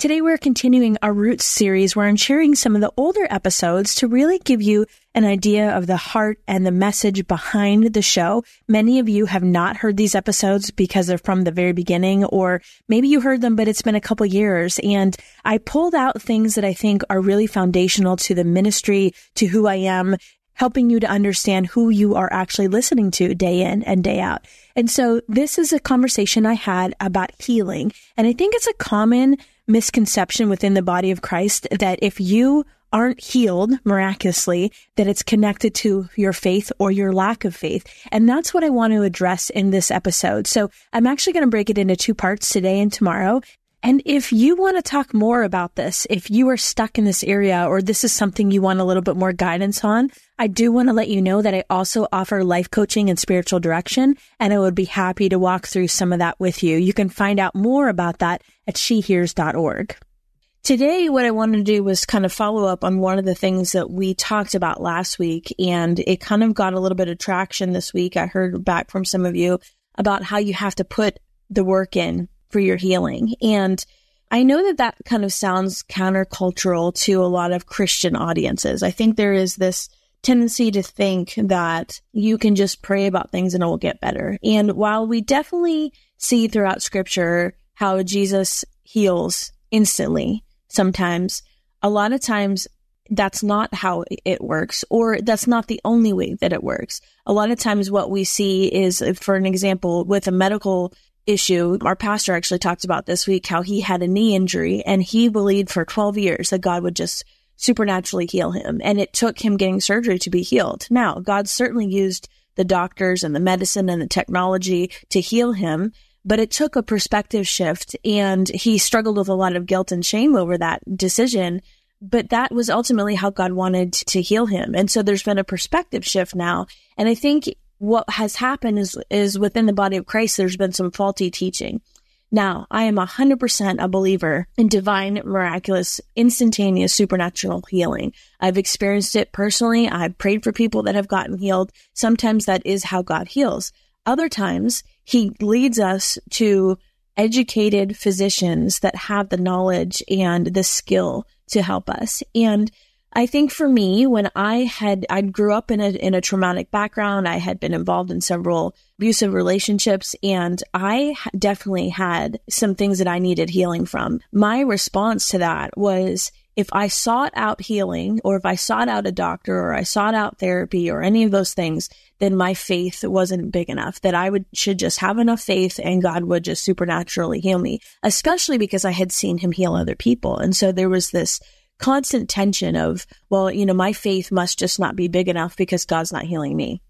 Today, we're continuing our Roots series where I'm sharing some of the older episodes to really give you an idea of the heart and the message behind the show. Many of you have not heard these episodes because they're from the very beginning, or maybe you heard them, but it's been a couple years. And I pulled out things that I think are really foundational to the ministry, to who I am, helping you to understand who you are actually listening to day in and day out. And so this is a conversation I had about healing. And I think it's a common misconception within the body of Christ that if you aren't healed miraculously, that it's connected to your faith or your lack of faith. And that's what I want to address in this episode. So I'm actually going to break it into two parts today and tomorrow. And if you want to talk more about this, if you are stuck in this area or this is something you want a little bit more guidance on, I do want to let you know that I also offer life coaching and spiritual direction, and I would be happy to walk through some of that with you. You can find out more about that at shehears.org. Today, what I wanted to do was kind of follow up on one of the things that we talked about last week, and it kind of got a little bit of traction this week. I heard back from some of you about how you have to put the work in for your healing. And I know that that kind of sounds countercultural to a lot of Christian audiences. I think there is this tendency to think that you can just pray about things and it will get better. And while we definitely see throughout scripture how Jesus heals instantly, sometimes, a lot of times that's not how it works, or that's not the only way that it works. A lot of times, what we see is, for an example, with a medical issue. Our pastor actually talked about this week how he had a knee injury and he believed for 12 years that God would just supernaturally heal him. And it took him getting surgery to be healed. Now, God certainly used the doctors and the medicine and the technology to heal him, but it took a perspective shift and he struggled with a lot of guilt and shame over that decision. But that was ultimately how God wanted to heal him. And so there's been a perspective shift now. And I think what has happened is, is within the body of Christ, there's been some faulty teaching. Now, I am 100% a believer in divine, miraculous, instantaneous, supernatural healing. I've experienced it personally. I've prayed for people that have gotten healed. Sometimes that is how God heals. Other times, He leads us to educated physicians that have the knowledge and the skill to help us. And I think for me, when I had, I grew up in a, in a traumatic background. I had been involved in several abusive relationships and I definitely had some things that I needed healing from. My response to that was if I sought out healing or if I sought out a doctor or I sought out therapy or any of those things, then my faith wasn't big enough that I would, should just have enough faith and God would just supernaturally heal me, especially because I had seen him heal other people. And so there was this constant tension of, well, you know, my faith must just not be big enough because God's not healing me.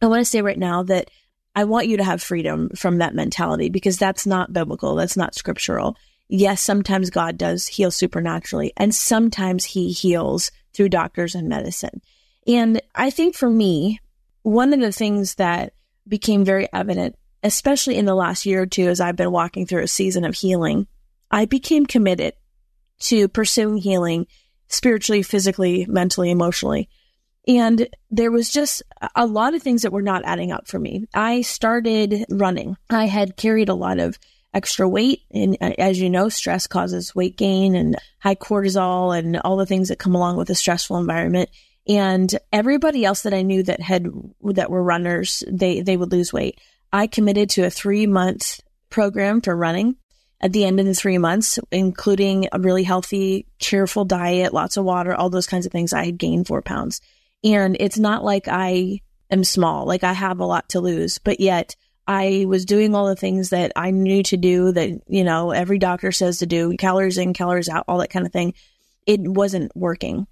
I want to say right now that I want you to have freedom from that mentality because that's not biblical. That's not scriptural. Yes, sometimes God does heal supernaturally and sometimes he heals through doctors and medicine. And I think for me, one of the things that became very evident, especially in the last year or two, as I've been walking through a season of healing, I became committed to pursuing healing spiritually, physically, mentally, emotionally. And there was just a lot of things that were not adding up for me. I started running. I had carried a lot of extra weight. And uh, as you know, stress causes weight gain and high cortisol and all the things that come along with a stressful environment. And everybody else that I knew that had, that were runners, they, they would lose weight. I committed to a three month program for running at the end of the three months, including a really healthy, cheerful diet, lots of water, all those kinds of things, I had gained four pounds. And it's not like I am small, like I have a lot to lose, but yet I was doing all the things that I knew to do that, you know, every doctor says to do, calories in, calories out, all that kind of thing. It wasn't working.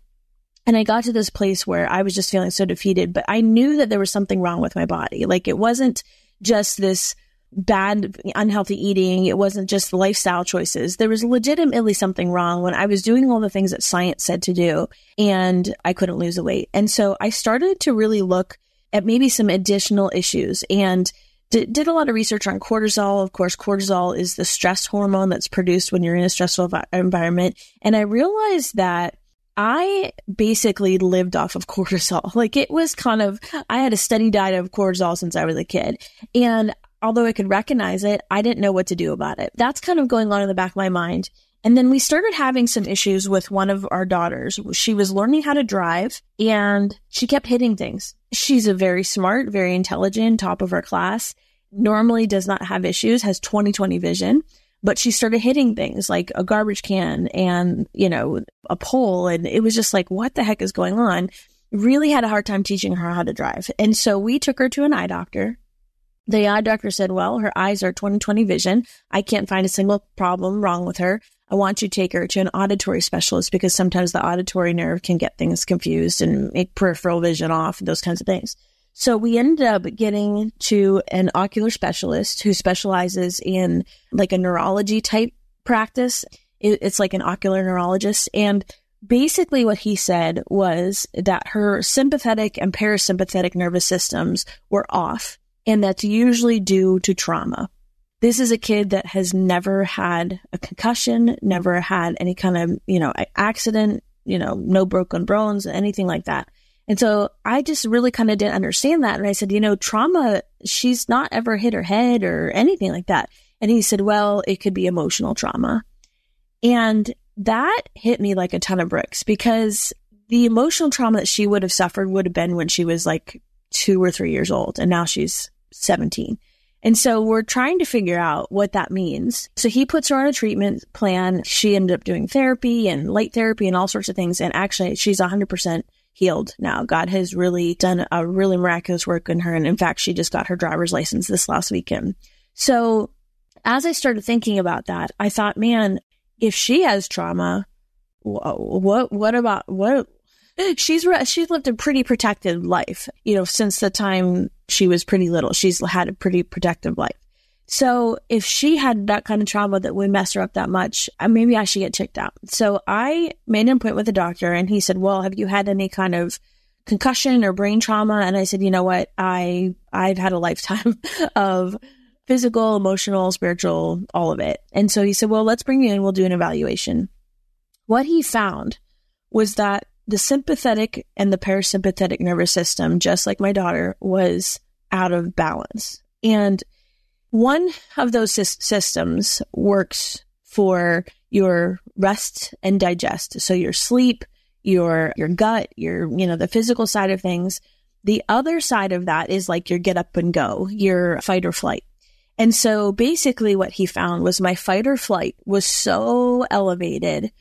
And I got to this place where I was just feeling so defeated, but I knew that there was something wrong with my body. Like it wasn't just this bad, unhealthy eating. It wasn't just lifestyle choices. There was legitimately something wrong when I was doing all the things that science said to do and I couldn't lose the weight. And so I started to really look at maybe some additional issues and did, did a lot of research on cortisol. Of course, cortisol is the stress hormone that's produced when you're in a stressful environment. And I realized that I basically lived off of cortisol. Like it was kind of, I had a steady diet of cortisol since I was a kid. And although I could recognize it, I didn't know what to do about it. That's kind of going on in the back of my mind. And then we started having some issues with one of our daughters. She was learning how to drive and she kept hitting things. She's a very smart, very intelligent, top of her class, normally does not have issues, has 20/20 vision but she started hitting things like a garbage can and, you know, a pole. And it was just like, what the heck is going on? Really had a hard time teaching her how to drive. And so we took her to an eye doctor. The eye doctor said, well, her eyes are 20/20 vision. I can't find a single problem wrong with her. I want you to take her to an auditory specialist because sometimes the auditory nerve can get things confused and make peripheral vision off, and those kinds of things. So we ended up getting to an ocular specialist who specializes in like a neurology type practice. It's like an ocular neurologist. And basically what he said was that her sympathetic and parasympathetic nervous systems were off. And that's usually due to trauma. This is a kid that has never had a concussion, never had any kind of, you know, accident, you know, no broken bones, anything like that. And so I just really kind of didn't understand that. And I said, you know, trauma, she's not ever hit her head or anything like that. And he said, well, it could be emotional trauma. And that hit me like a ton of bricks because the emotional trauma that she would have suffered would have been when she was like two or three years old. And now she's 17. And so we're trying to figure out what that means. So he puts her on a treatment plan. She ended up doing therapy and light therapy and all sorts of things. And actually, she's 100% healed now. God has really done a really miraculous work in her. And in fact, she just got her driver's license this last weekend. So as I started thinking about that, I thought, man, if she has trauma, what, what about, what, she's, she's lived a pretty protected life, you know, since the time she was pretty little. She's had a pretty protective life. So if she had that kind of trauma that would mess her up that much, uh, maybe I should get checked out. So I made an appointment with a doctor and he said, well, have you had any kind of concussion or brain trauma? And I said, you know what? I, I've had a lifetime of physical, emotional, spiritual, all of it. And so he said, well, let's bring you in. We'll do an evaluation. What he found was that the sympathetic and the parasympathetic nervous system, just like my daughter, was out of balance. And one of those sy- systems works for your rest and digest. So your sleep, your, your gut, your, you know, the physical side of things. The other side of that is like your get up and go, your fight or flight. And so basically what he found was my fight or flight was so elevated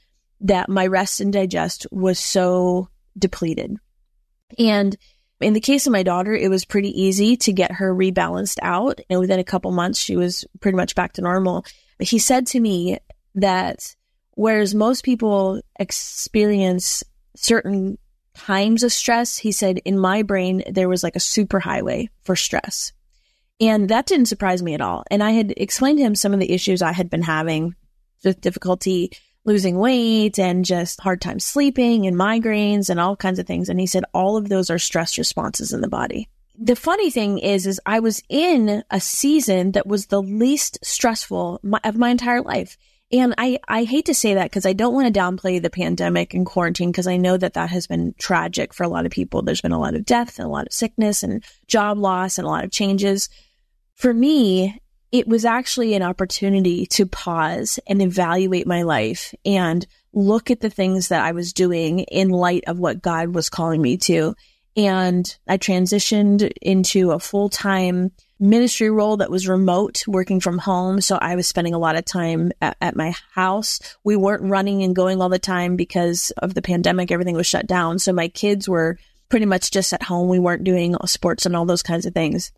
that my rest and digest was so depleted. And in the case of my daughter, it was pretty easy to get her rebalanced out. And within a couple months, she was pretty much back to normal. He said to me that whereas most people experience certain times of stress, he said, in my brain, there was like a super highway for stress. And that didn't surprise me at all. And I had explained to him some of the issues I had been having with difficulty losing weight and just hard time sleeping and migraines and all kinds of things. And he said all of those are stress responses in the body. The funny thing is, is I was in a season that was the least stressful of my entire life. And I, I hate to say that because I don't want to downplay the pandemic and quarantine because I know that that has been tragic for a lot of people. There's been a lot of death and a lot of sickness and job loss and a lot of changes. For me, it was actually an opportunity to pause and evaluate my life and look at the things that I was doing in light of what God was calling me to. And I transitioned into a full time ministry role that was remote, working from home. So I was spending a lot of time at, at, my house. We weren't running and going all the time because of the pandemic. Everything was shut down. So my kids were pretty much just at home. We weren't doing sports and all those kinds of things.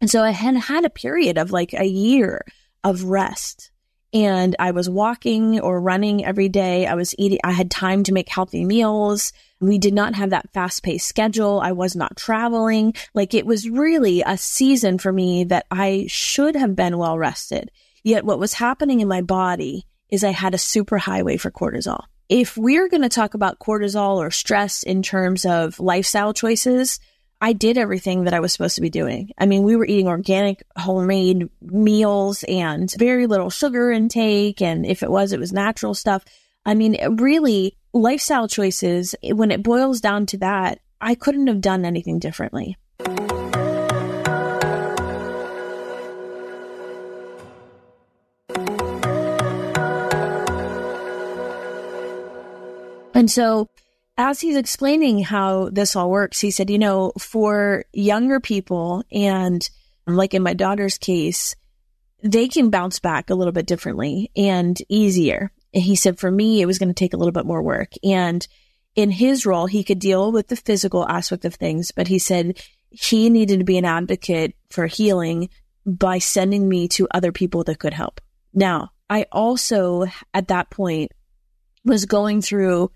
And so I had had a period of like a year of rest and I was walking or running every day. I was eating, I had time to make healthy meals. We did not have that fast paced schedule. I was not traveling. Like it was really a season for me that I should have been well rested. Yet what was happening in my body is I had a super highway for cortisol. If we're going to talk about cortisol or stress in terms of lifestyle choices, I did everything that I was supposed to be doing. I mean, we were eating organic, homemade meals and very little sugar intake. And if it was, it was natural stuff. I mean, really, lifestyle choices, when it boils down to that, I couldn't have done anything differently. And so as he's explaining how this all works, he said, you know, for younger people and like in my daughter's case, they can bounce back a little bit differently and easier. And he said, for me, it was going to take a little bit more work. And in his role, he could deal with the physical aspect of things, but he said he needed to be an advocate for healing by sending me to other people that could help. Now, I also, at that point, was going through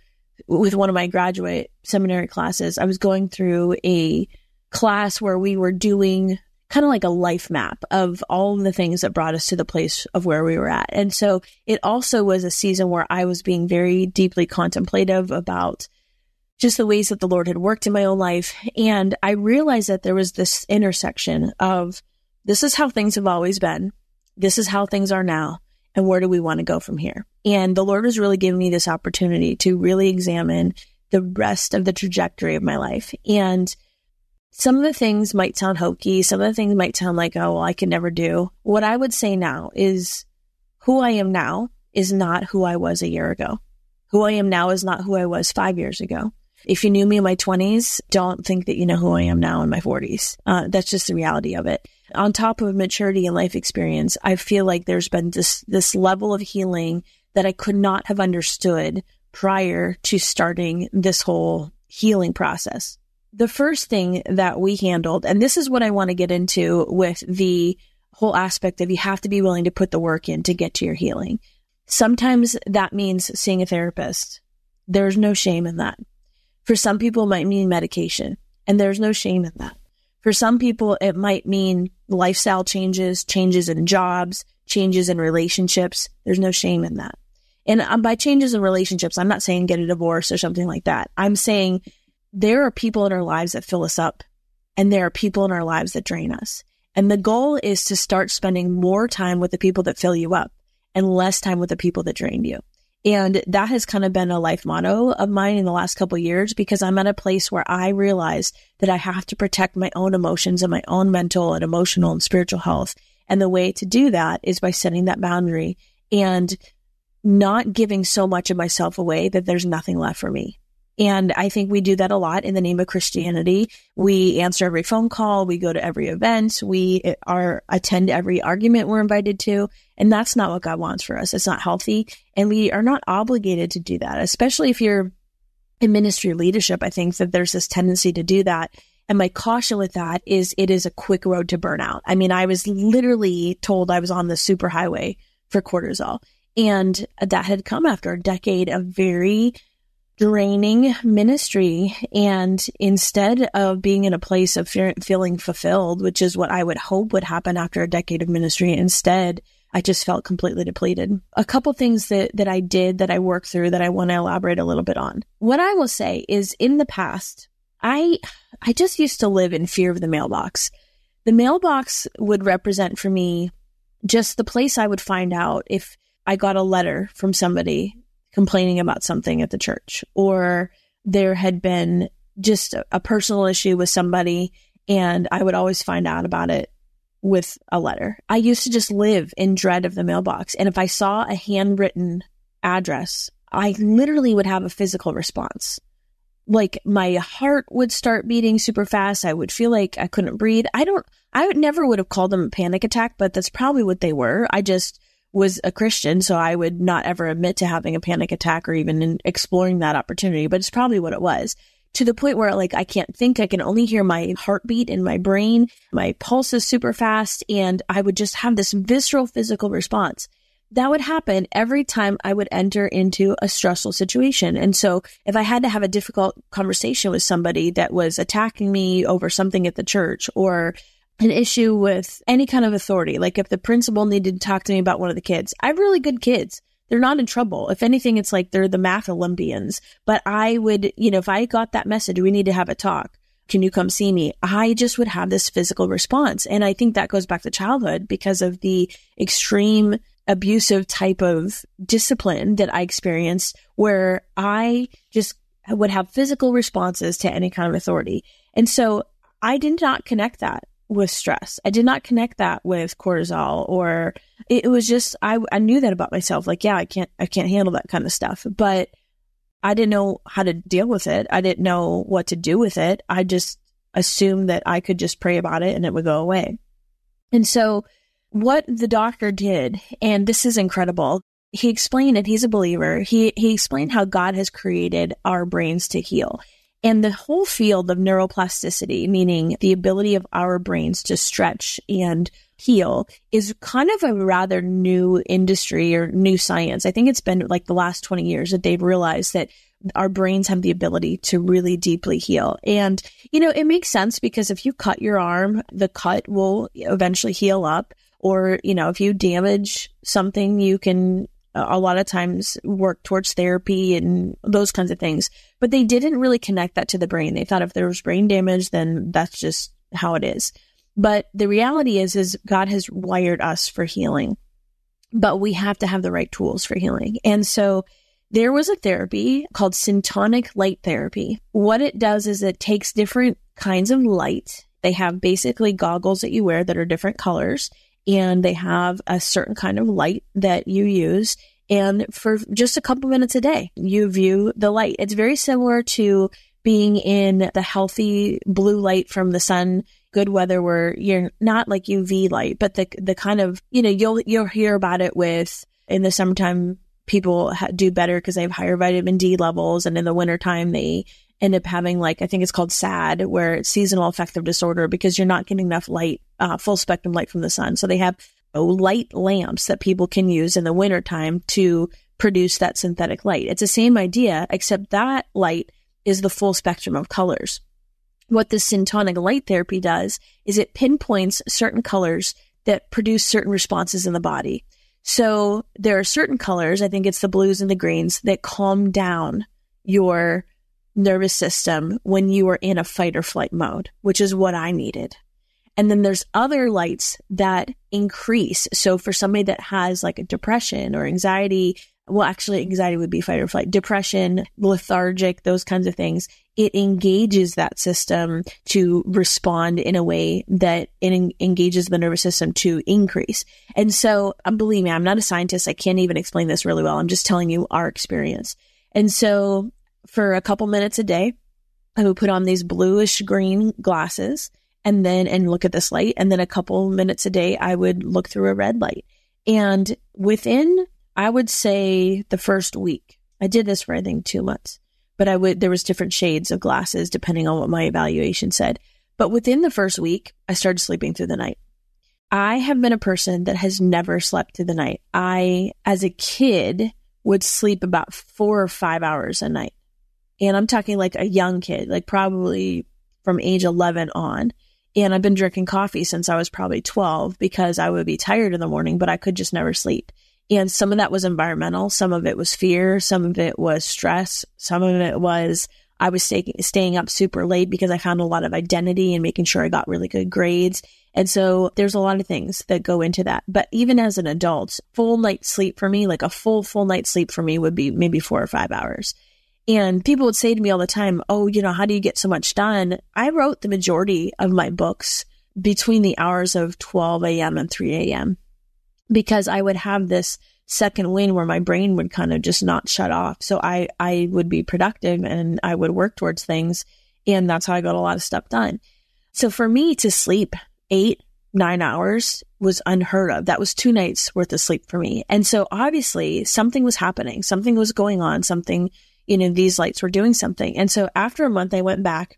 with one of my graduate seminary classes, I was going through a class where we were doing kind of like a life map of all of the things that brought us to the place of where we were at. And so it also was a season where I was being very deeply contemplative about just the ways that the Lord had worked in my own life. And I realized that there was this intersection of this is how things have always been. This is how things are now and where do we want to go from here? And the Lord was really giving me this opportunity to really examine the rest of the trajectory of my life. And some of the things might sound hokey. Some of the things might sound like, oh, well, I can never do. What I would say now is who I am now is not who I was a year ago. Who I am now is not who I was five years ago. If you knew me in my 20s, don't think that you know who I am now in my 40s. Uh, that's just the reality of it on top of maturity and life experience, I feel like there's been this, this level of healing that I could not have understood prior to starting this whole healing process. The first thing that we handled, and this is what I want to get into with the whole aspect of you have to be willing to put the work in to get to your healing. Sometimes that means seeing a therapist. There's no shame in that. For some people, it might mean medication, and there's no shame in that. For some people, it might mean lifestyle changes, changes in jobs, changes in relationships. There's no shame in that. And um, by changes in relationships, I'm not saying get a divorce or something like that. I'm saying there are people in our lives that fill us up and there are people in our lives that drain us. And the goal is to start spending more time with the people that fill you up and less time with the people that drain you. And that has kind of been a life motto of mine in the last couple years because I'm at a place where I realize that I have to protect my own emotions and my own mental and emotional and spiritual health. And the way to do that is by setting that boundary and not giving so much of myself away that there's nothing left for me. And I think we do that a lot in the name of Christianity. We answer every phone call. We go to every event. We eh, are attend every argument we're invited to. And that's not what God wants for us. It's not healthy. And we are not obligated to do that, especially if you're in ministry leadership. I think that there's this tendency to do that. And my caution with that is it is a quick road to burnout. I mean, I was literally told I was on the superhighway for cortisol. And that had come after a decade of very draining ministry. And instead of being in a place of feeling fulfilled, which is what I would hope would happen after a decade of ministry, instead, I just felt completely depleted. A couple things that, that I did that I worked through that I want to elaborate a little bit on. What I will say is in the past, I, I just used to live in fear of the mailbox. The mailbox would represent for me just the place I would find out if I got a letter from somebody complaining about something at the church or there had been just a, personal issue with somebody and I would always find out about it with a letter. I used to just live in dread of the mailbox. And if I saw a handwritten address, I literally would have a physical response. Like my heart would start beating super fast. I would feel like I couldn't breathe. I don't, I would never would have called them a panic attack, but that's probably what they were. I just, was a Christian, so I would not ever admit to having a panic attack or even exploring that opportunity, but it's probably what it was. to the point where like I can't think. I can only hear my heartbeat in my brain. My pulse is super fast and I would just have this visceral physical response. That would happen every time I would enter into a stressful situation. And so if I had to have a difficult conversation with somebody that was attacking me over something at the church or an issue with any kind of authority, like if the principal needed to talk to me about one of the kids, I have really good kids they're not in trouble. If anything, it's like they're the math Olympians. But I would, you know, if I got that message, we need to have a talk. Can you come see me? I just would have this physical response. And I think that goes back to childhood because of the extreme abusive type of discipline that I experienced where I just would have physical responses to any kind of authority. And so I did not connect that with stress. I did not connect that with cortisol or it was just I I knew that about myself. Like, yeah, I can't I can't handle that kind of stuff. But I didn't know how to deal with it. I didn't know what to do with it. I just assumed that I could just pray about it and it would go away. And so what the doctor did, and this is incredible, he explained it. He's a believer. He he explained how God has created our brains to heal. And the whole field of neuroplasticity, meaning the ability of our brains to stretch and heal, is kind of a rather new industry or new science. I think it's been like the last 20 years that they've realized that our brains have the ability to really deeply heal. And, you know, it makes sense because if you cut your arm, the cut will eventually heal up. Or, you know, if you damage something, you can a lot of times work towards therapy and those kinds of things. But they didn't really connect that to the brain. They thought if there was brain damage, then that's just how it is. But the reality is, is God has wired us for healing, but we have to have the right tools for healing. And so there was a therapy called syntonic light therapy. What it does is it takes different kinds of light. They have basically goggles that you wear that are different colors and they have a certain kind of light that you use. And for just a couple minutes a day, you view the light. It's very similar to being in the healthy blue light from the sun, good weather where you're not like UV light, but the, the kind of, you know, you'll, you'll hear about it with in the summertime, people ha- do better because they have higher vitamin D levels. And in the wintertime, they end up having like I think it's called SAD, where it's seasonal affective disorder because you're not getting enough light, uh, full spectrum light from the sun. So they have light lamps that people can use in the wintertime to produce that synthetic light. It's the same idea, except that light is the full spectrum of colors. What the syntonic light therapy does is it pinpoints certain colors that produce certain responses in the body. So there are certain colors, I think it's the blues and the greens, that calm down your nervous system when you are in a fight or flight mode, which is what I needed. And then there's other lights that increase. So for somebody that has like a depression or anxiety, well, actually anxiety would be fight or flight, depression, lethargic, those kinds of things. It engages that system to respond in a way that it engages the nervous system to increase. And so, um, believe me, I'm not a scientist. I can't even explain this really well. I'm just telling you our experience. And so for a couple minutes a day. I would put on these bluish green glasses and then, and look at this light. And then a couple minutes a day, I would look through a red light. And within, I would say the first week, I did this for, I think, two months, but I would, there was different shades of glasses depending on what my evaluation said. But within the first week, I started sleeping through the night. I have been a person that has never slept through the night. I, as a kid, would sleep about four or five hours a night. And I'm talking like a young kid, like probably from age 11 on. And I've been drinking coffee since I was probably 12 because I would be tired in the morning, but I could just never sleep. And some of that was environmental. Some of it was fear. Some of it was stress. Some of it was I was stay- staying up super late because I found a lot of identity and making sure I got really good grades. And so there's a lot of things that go into that. But even as an adult, full night sleep for me, like a full, full night sleep for me would be maybe four or five hours. And people would say to me all the time, Oh, you know, how do you get so much done? I wrote the majority of my books between the hours of 12 a.m. and 3 a.m. because I would have this second wind where my brain would kind of just not shut off. So I, I would be productive and I would work towards things. And that's how I got a lot of stuff done. So for me to sleep eight, nine hours was unheard of. That was two nights worth of sleep for me. And so obviously something was happening. Something was going on. Something you know, these lights were doing something. And so after a month, I went back.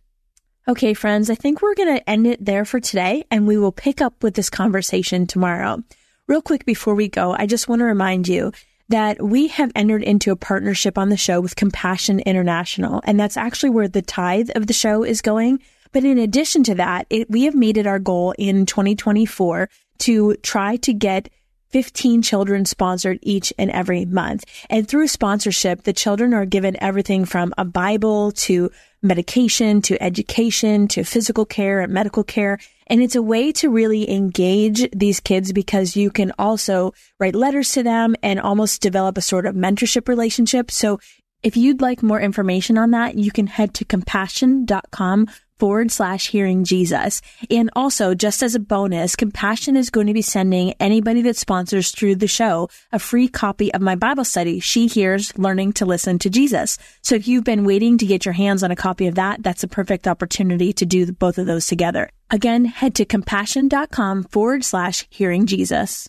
Okay, friends, I think we're going to end it there for today and we will pick up with this conversation tomorrow. Real quick before we go, I just want to remind you that we have entered into a partnership on the show with Compassion International. And that's actually where the tithe of the show is going. But in addition to that, it, we have made it our goal in 2024 to try to get 15 children sponsored each and every month. And through sponsorship, the children are given everything from a Bible to medication to education to physical care and medical care. And it's a way to really engage these kids because you can also write letters to them and almost develop a sort of mentorship relationship. So if you'd like more information on that, you can head to compassion.com forward slash hearing Jesus. And also, just as a bonus, Compassion is going to be sending anybody that sponsors through the show a free copy of my Bible study, She Hears Learning to Listen to Jesus. So if you've been waiting to get your hands on a copy of that, that's a perfect opportunity to do both of those together. Again, head to compassion.com forward slash hearing Jesus.